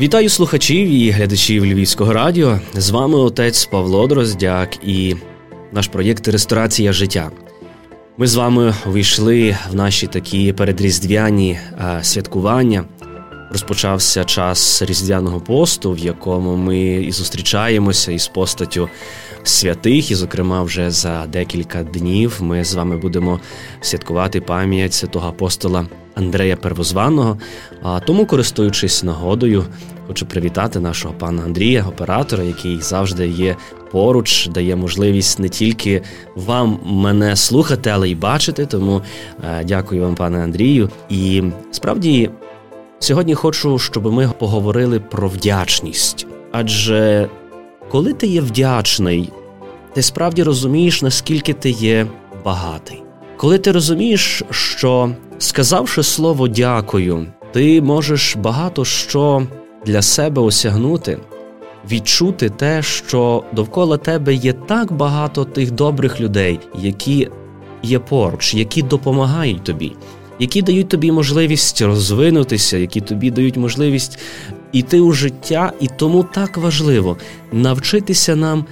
Вітаю слухачів і глядачів Львівського радіо. З вами отець Павло Дроздяк і наш проєкт Ресторація життя. Ми з вами увійшли в наші такі передріздвяні святкування. Розпочався час різдвяного посту, в якому ми і зустрічаємося із постаттю святих, і, зокрема, вже за декілька днів ми з вами будемо святкувати пам'ять святого апостола Андрея Первозваного. А тому, користуючись нагодою, хочу привітати нашого пана Андрія, оператора, який завжди є поруч, дає можливість не тільки вам мене слухати, але й бачити. Тому е, дякую вам, пане Андрію. І справді сьогодні хочу, щоб ми поговорили про вдячність. Адже коли ти є вдячний, ти справді розумієш, наскільки ти є багатий. Коли ти розумієш, що сказавши слово дякую, ти можеш багато що для себе осягнути, відчути те, що довкола тебе є так багато тих добрих людей, які є поруч, які допомагають тобі, які дають тобі можливість розвинутися, які тобі дають можливість іти у життя, і тому так важливо навчитися нам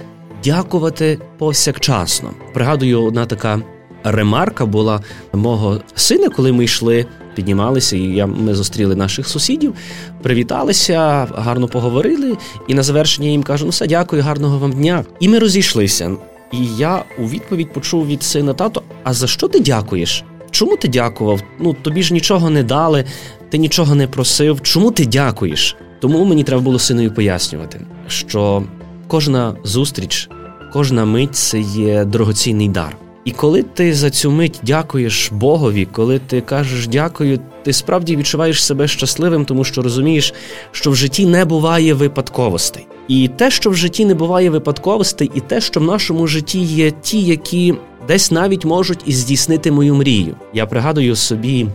дякувати повсякчасно. Пригадую, одна така ремарка була мого сина, коли ми йшли. Піднімалися, і я ми зустріли наших сусідів, привіталися, гарно поговорили. І на завершення їм кажу: ну все, дякую, гарного вам дня. І ми розійшлися. І я у відповідь почув від сина тато: А за що ти дякуєш? Чому ти дякував? Ну тобі ж нічого не дали, ти нічого не просив. Чому ти дякуєш? Тому мені треба було синою пояснювати, що кожна зустріч, кожна мить це є дорогоцінний дар. І коли ти за цю мить дякуєш Богові, коли ти кажеш дякую, ти справді відчуваєш себе щасливим, тому що розумієш, що в житті не буває випадковостей. І те, що в житті не буває випадковостей, і те, що в нашому житті є ті, які десь навіть можуть і здійснити мою мрію. Я пригадую собі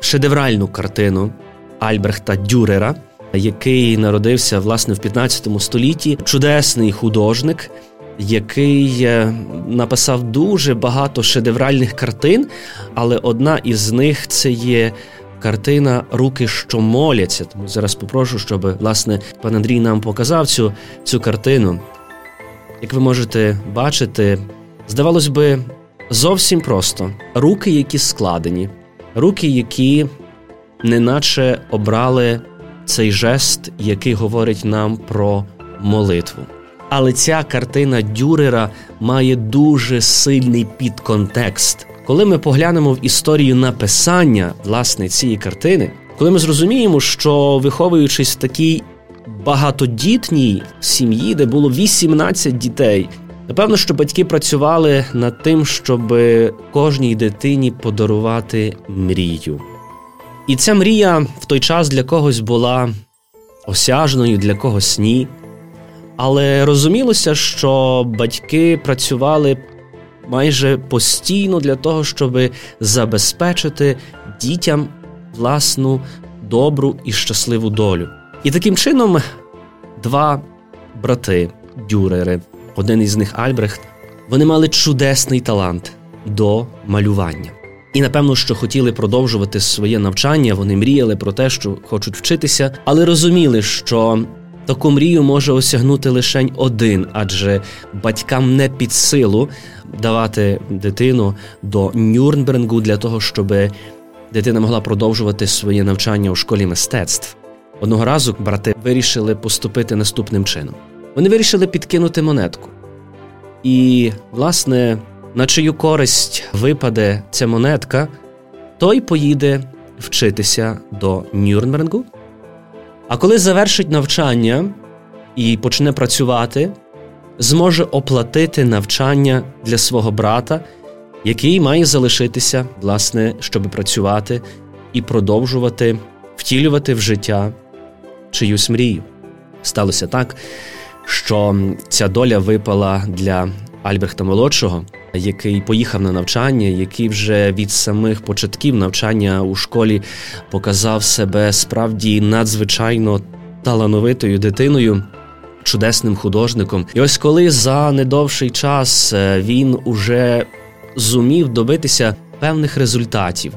шедевральну картину Альбрехта Дюрера, який народився власне в 15 столітті, чудесний художник який е, написав дуже багато шедевральних картин, але одна із них це є. Картина Руки, що моляться. Тому зараз попрошу, щоб власне пан Андрій нам показав цю цю картину. Як ви можете бачити, здавалось би, зовсім просто руки, які складені, руки, які неначе обрали цей жест, який говорить нам про молитву. Але ця картина Дюрера має дуже сильний підконтекст. Коли ми поглянемо в історію написання власне цієї картини, коли ми зрозуміємо, що виховуючись в такій багатодітній сім'ї, де було 18 дітей, напевно, що батьки працювали над тим, щоб кожній дитині подарувати мрію. І ця мрія в той час для когось була осяжною, для когось ні. Але розумілося, що батьки працювали майже постійно для того, щоб забезпечити дітям власну добру і щасливу долю. І таким чином два брати Дюрери, один із них Альбрехт, вони мали чудесний талант до малювання. І напевно, що хотіли продовжувати своє навчання, вони мріяли про те, що хочуть вчитися, але розуміли, що Таку мрію може осягнути лише один, адже батькам не під силу давати дитину до Нюрнбергу для того, щоб дитина могла продовжувати своє навчання у школі мистецтв. Одного разу брати вирішили поступити наступним чином. Вони вирішили підкинути монетку. І, власне, на чию користь випаде ця монетка, той поїде вчитися до Нюрнбергу, а коли завершить навчання і почне працювати, зможе оплатити навчання для свого брата, який має залишитися, власне, щоб працювати і продовжувати втілювати в життя чиюсь мрію. Сталося так, що ця доля випала для Альбрехта Молодшого який поїхав на навчання, який вже від самих початків навчання у школі показав себе справді надзвичайно талановитою дитиною. Чудесним художником, і ось коли за недовший час е, він уже зумів добитися певних результатів,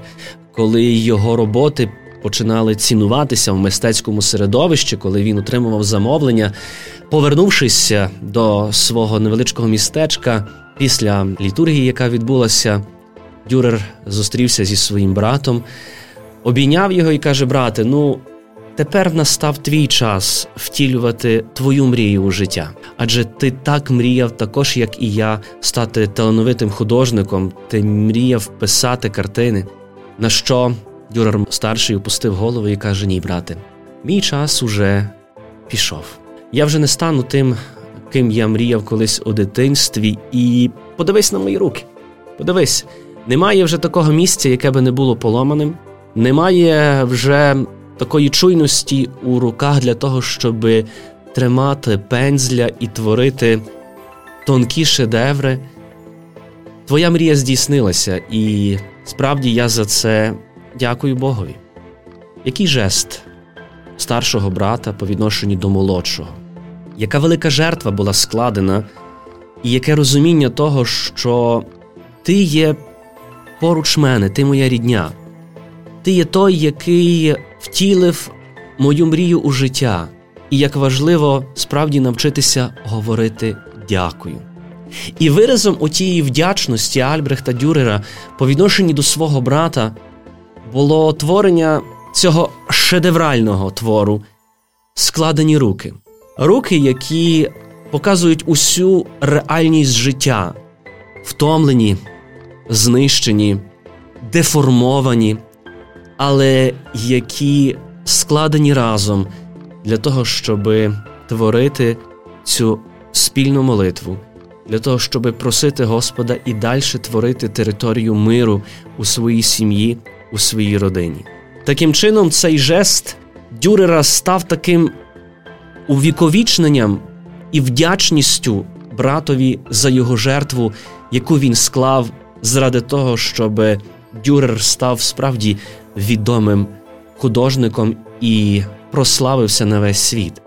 коли його роботи починали цінуватися в мистецькому середовищі, коли він отримував замовлення, повернувшись до свого невеличкого містечка після літургії, яка відбулася, Дюрер зустрівся зі своїм братом, обійняв його і каже: Брате, ну тепер настав твій час втілювати твою мрію у життя. Адже ти так мріяв, також як і я, стати талановитим художником, ти мріяв писати картини. На що Дюрер старший опустив голову і каже: Ні, брате, мій час уже пішов. Я вже не стану тим, ким я мріяв колись у дитинстві, і подивись на мої руки. Подивись, немає вже такого місця, яке би не було поломаним, немає вже такої чуйності у руках для того, щоб тримати пензля і творити тонкі шедеври. Твоя мрія здійснилася, і справді я за це дякую Богові. Який жест старшого брата по відношенню до молодшого? Яка велика жертва була складена, і яке розуміння того, що ти є поруч мене, ти моя рідня, ти є той, який втілив мою мрію у життя, і як важливо справді навчитися говорити дякую. І виразом отієї вдячності Альбрехта Дюрера по відношенні до свого брата було творення цього шедеврального твору, складені руки, руки, які показують усю реальність життя, втомлені, знищені, деформовані але які складені разом для того, щоб творити цю спільну молитву, для того, щоб просити Господа і далі творити територію миру у своїй сім'ї, у своїй родині. Таким чином, цей жест Дюрера став таким увіковічненням і вдячністю братові за його жертву, яку він склав заради того, щоб Дюрер став справді відомим художником і прославився на весь світ.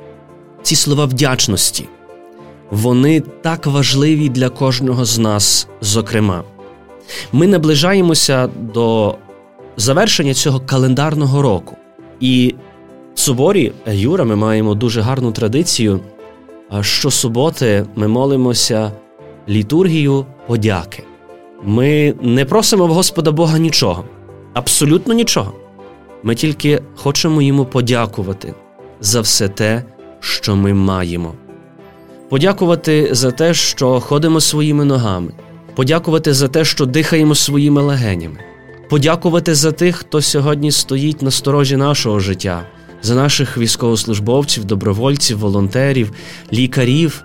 Ці слова вдячності, вони так важливі для кожного з нас, зокрема. Ми наближаємося до завершення цього календарного року. І в соборі Юра ми маємо дуже гарну традицію. Щосуботи ми молимося літургію подяки. Ми не просимо в Господа Бога нічого. Абсолютно нічого. Ми тільки хочемо йому подякувати за все те, що ми маємо. Подякувати за те, що ходимо своїми ногами, подякувати за те, що дихаємо своїми легенями, подякувати за тих, хто сьогодні стоїть на сторожі нашого життя, за наших військовослужбовців, добровольців, волонтерів, лікарів,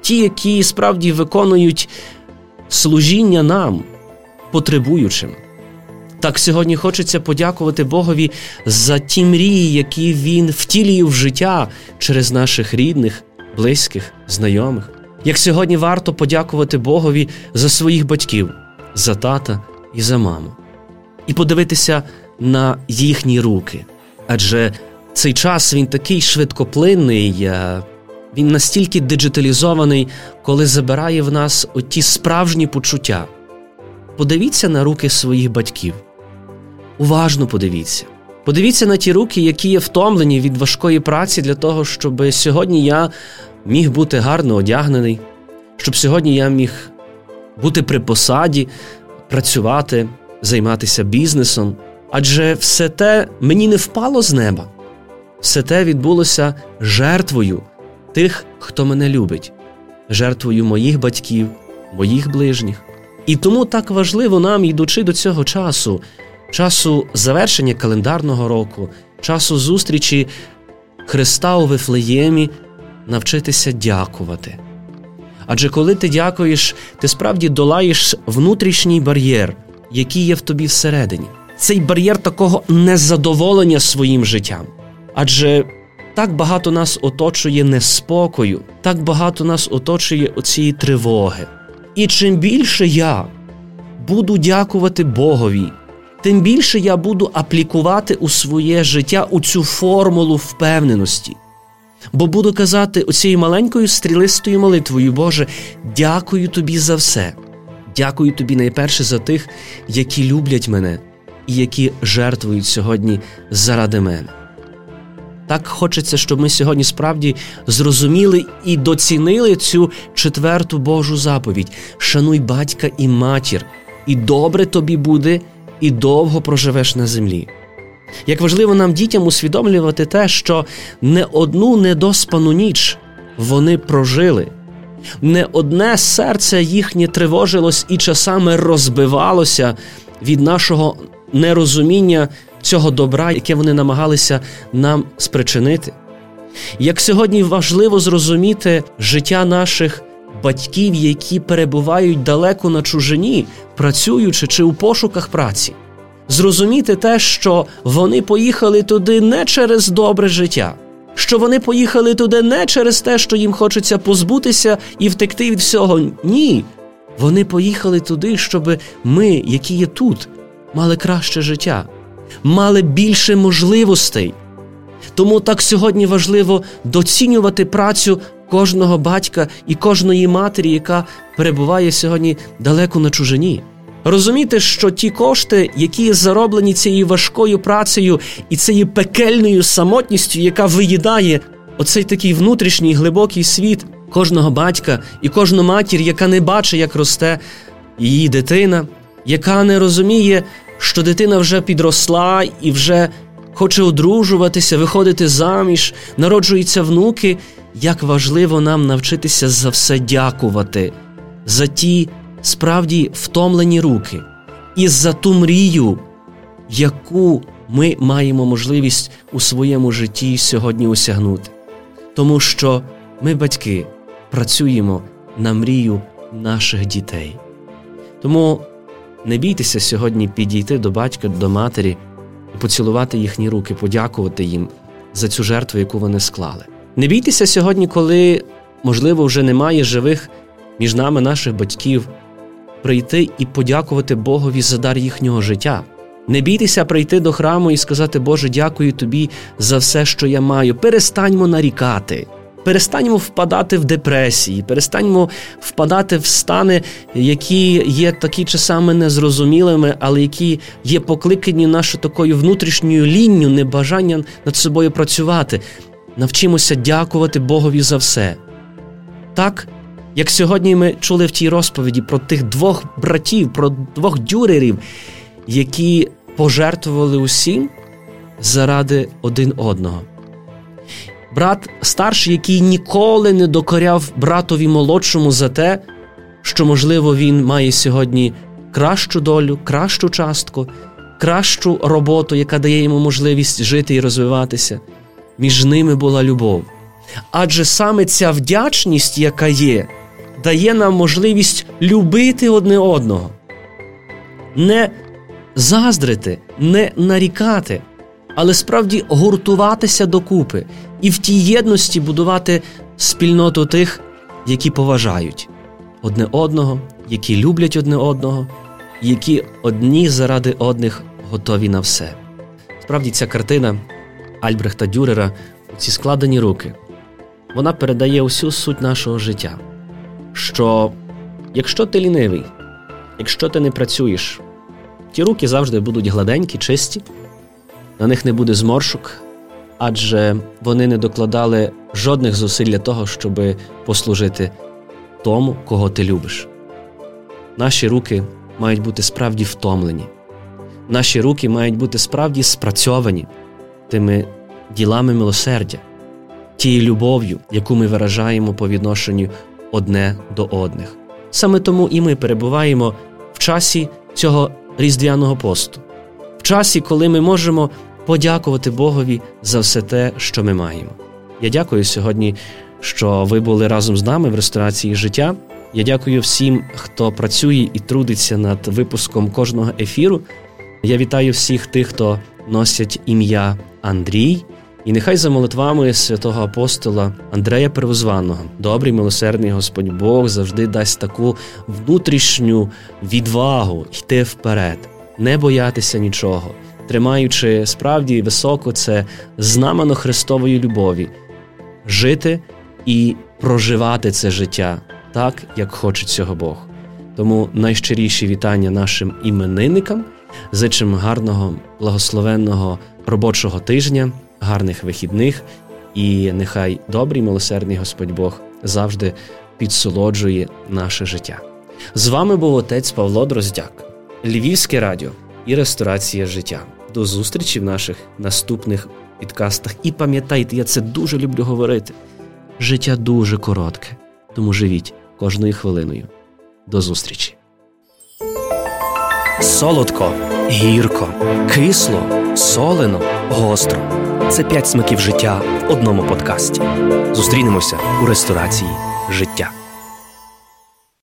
ті, які справді виконують служіння нам, потребуючим. Так сьогодні хочеться подякувати Богові за ті мрії, які Він втілює в життя через наших рідних, близьких, знайомих. Як сьогодні варто подякувати Богові за своїх батьків, за тата і за маму, і подивитися на їхні руки. Адже цей час він такий швидкоплинний, він настільки диджиталізований, коли забирає в нас оті справжні почуття. Подивіться на руки своїх батьків. Уважно подивіться. Подивіться на ті руки, які є втомлені від важкої праці для того, щоб сьогодні я міг бути гарно одягнений, щоб сьогодні я міг бути при посаді, працювати, займатися бізнесом. Адже все те мені не впало з неба, все те відбулося жертвою тих, хто мене любить, жертвою моїх батьків, моїх ближніх. І тому так важливо нам, йдучи до цього часу, часу завершення календарного року, часу зустрічі Христа у Вифлеємі, навчитися дякувати. Адже коли ти дякуєш, ти справді долаєш внутрішній бар'єр, який є в тобі всередині. Цей бар'єр такого незадоволення своїм життям. Адже так багато нас оточує неспокою, так багато нас оточує оцієї тривоги. І чим більше я буду дякувати Богові тим більше я буду аплікувати у своє життя у цю формулу впевненості. Бо буду казати оцією маленькою стрілистою молитвою, Боже, дякую тобі за все. Дякую тобі найперше за тих, які люблять мене, і які жертвують сьогодні заради мене. Так хочеться, щоб ми сьогодні справді зрозуміли і доцінили цю четверту Божу заповідь: шануй батька і матір, і добре тобі буде, і довго проживеш на землі. Як важливо нам дітям усвідомлювати те, що не одну недоспану ніч вони прожили, не одне серце їхнє тривожилось і часами розбивалося від нашого нерозуміння цього добра, яке вони намагалися нам спричинити. Як сьогодні важливо зрозуміти життя наших батьків, які перебувають далеко на чужині, працюючи чи у пошуках праці, зрозуміти те, що вони поїхали туди не через добре життя, що вони поїхали туди не через те, що їм хочеться позбутися і втекти від всього. Ні. Вони поїхали туди, щоб ми, які є тут, мали краще життя, мали більше можливостей. Тому так сьогодні важливо доцінювати працю кожного батька і кожної матері, яка перебуває сьогодні далеко на чужині. Розуміти, що ті кошти, які зароблені цією важкою працею і цією пекельною самотністю, яка виїдає оцей такий внутрішній глибокий світ кожного батька і кожну матір, яка не бачить, як росте її дитина, яка не розуміє, що дитина вже підросла і вже хоче одружуватися, виходити заміж, народжуються внуки. Як важливо нам навчитися за все дякувати, за ті справді втомлені руки і за ту мрію, яку ми маємо можливість у своєму житті сьогодні осягнути. Тому що ми, батьки, працюємо на мрію наших дітей. Тому не бійтеся сьогодні підійти до батька, до матері і поцілувати їхні руки, подякувати їм за цю жертву, яку вони склали. Не бійтеся сьогодні, коли, можливо, вже немає живих між нами наших батьків, прийти і подякувати Богові за дар їхнього життя. Не бійтеся прийти до храму і сказати, Боже, дякую тобі за все, що я маю. Перестаньмо нарікати. Перестаньмо впадати в депресії, перестаньмо впадати в стани, які є такі часами незрозумілими, але які є покликані нашою такою внутрішньою лінню, небажанням над собою працювати. Навчимося дякувати Богові за все. Так, як сьогодні ми чули в тій розповіді про тих двох братів, про двох дюрерів, які пожертвували усім заради один одного брат старший, який ніколи не докоряв братові молодшому за те, що, можливо, він має сьогодні кращу долю, кращу частку, кращу роботу, яка дає йому можливість жити і розвиватися. Між ними була любов. Адже саме ця вдячність, яка є, дає нам можливість любити одне одного, не заздрити, не нарікати але справді гуртуватися докупи і в тій єдності будувати спільноту тих, які поважають одне одного, які люблять одне одного, які одні заради одних готові на все. Справді, ця картина Альбрехта Дюрера, ці складені руки, вона передає усю суть нашого життя. Що якщо ти лінивий, якщо ти не працюєш, ті руки завжди будуть гладенькі, чисті на них не буде зморшок, адже вони не докладали жодних зусиль для того, щоб послужити тому, кого ти любиш. Наші руки мають бути справді втомлені, наші руки мають бути справді спрацьовані тими ділами милосердя, тією любов'ю, яку ми виражаємо по відношенню одне до одних. Саме тому і ми перебуваємо в часі цього різдвяного посту в часі, коли ми можемо подякувати Богові за все те, що ми маємо. Я дякую сьогодні, що ви були разом з нами в ресторації життя. Я дякую всім, хто працює і трудиться над випуском кожного ефіру. Я вітаю всіх тих, хто носять ім'я Андрій, і нехай за молитвами святого апостола Андрея Первозваного, добрий милосердний Господь Бог завжди дасть таку внутрішню відвагу йти вперед не боятися нічого, тримаючи справді високо це знамено Христової любові, жити і проживати це життя так, як хоче цього Бог. Тому найщиріші вітання нашим іменинникам Зичимо гарного, благословенного робочого тижня, гарних вихідних, і нехай добрий милосердний Господь Бог завжди підсолоджує наше життя. З вами був отець Павло Дроздяк, Львівське радіо і ресторація життя. До зустрічі в наших наступних підкастах. І пам'ятайте, я це дуже люблю говорити. Життя дуже коротке, тому живіть кожною хвилиною. До зустрічі. Солодко, гірко, кисло, солено, гостро. Це п'ять смаків життя в одному подкасті. Зустрінемося у ресторації життя.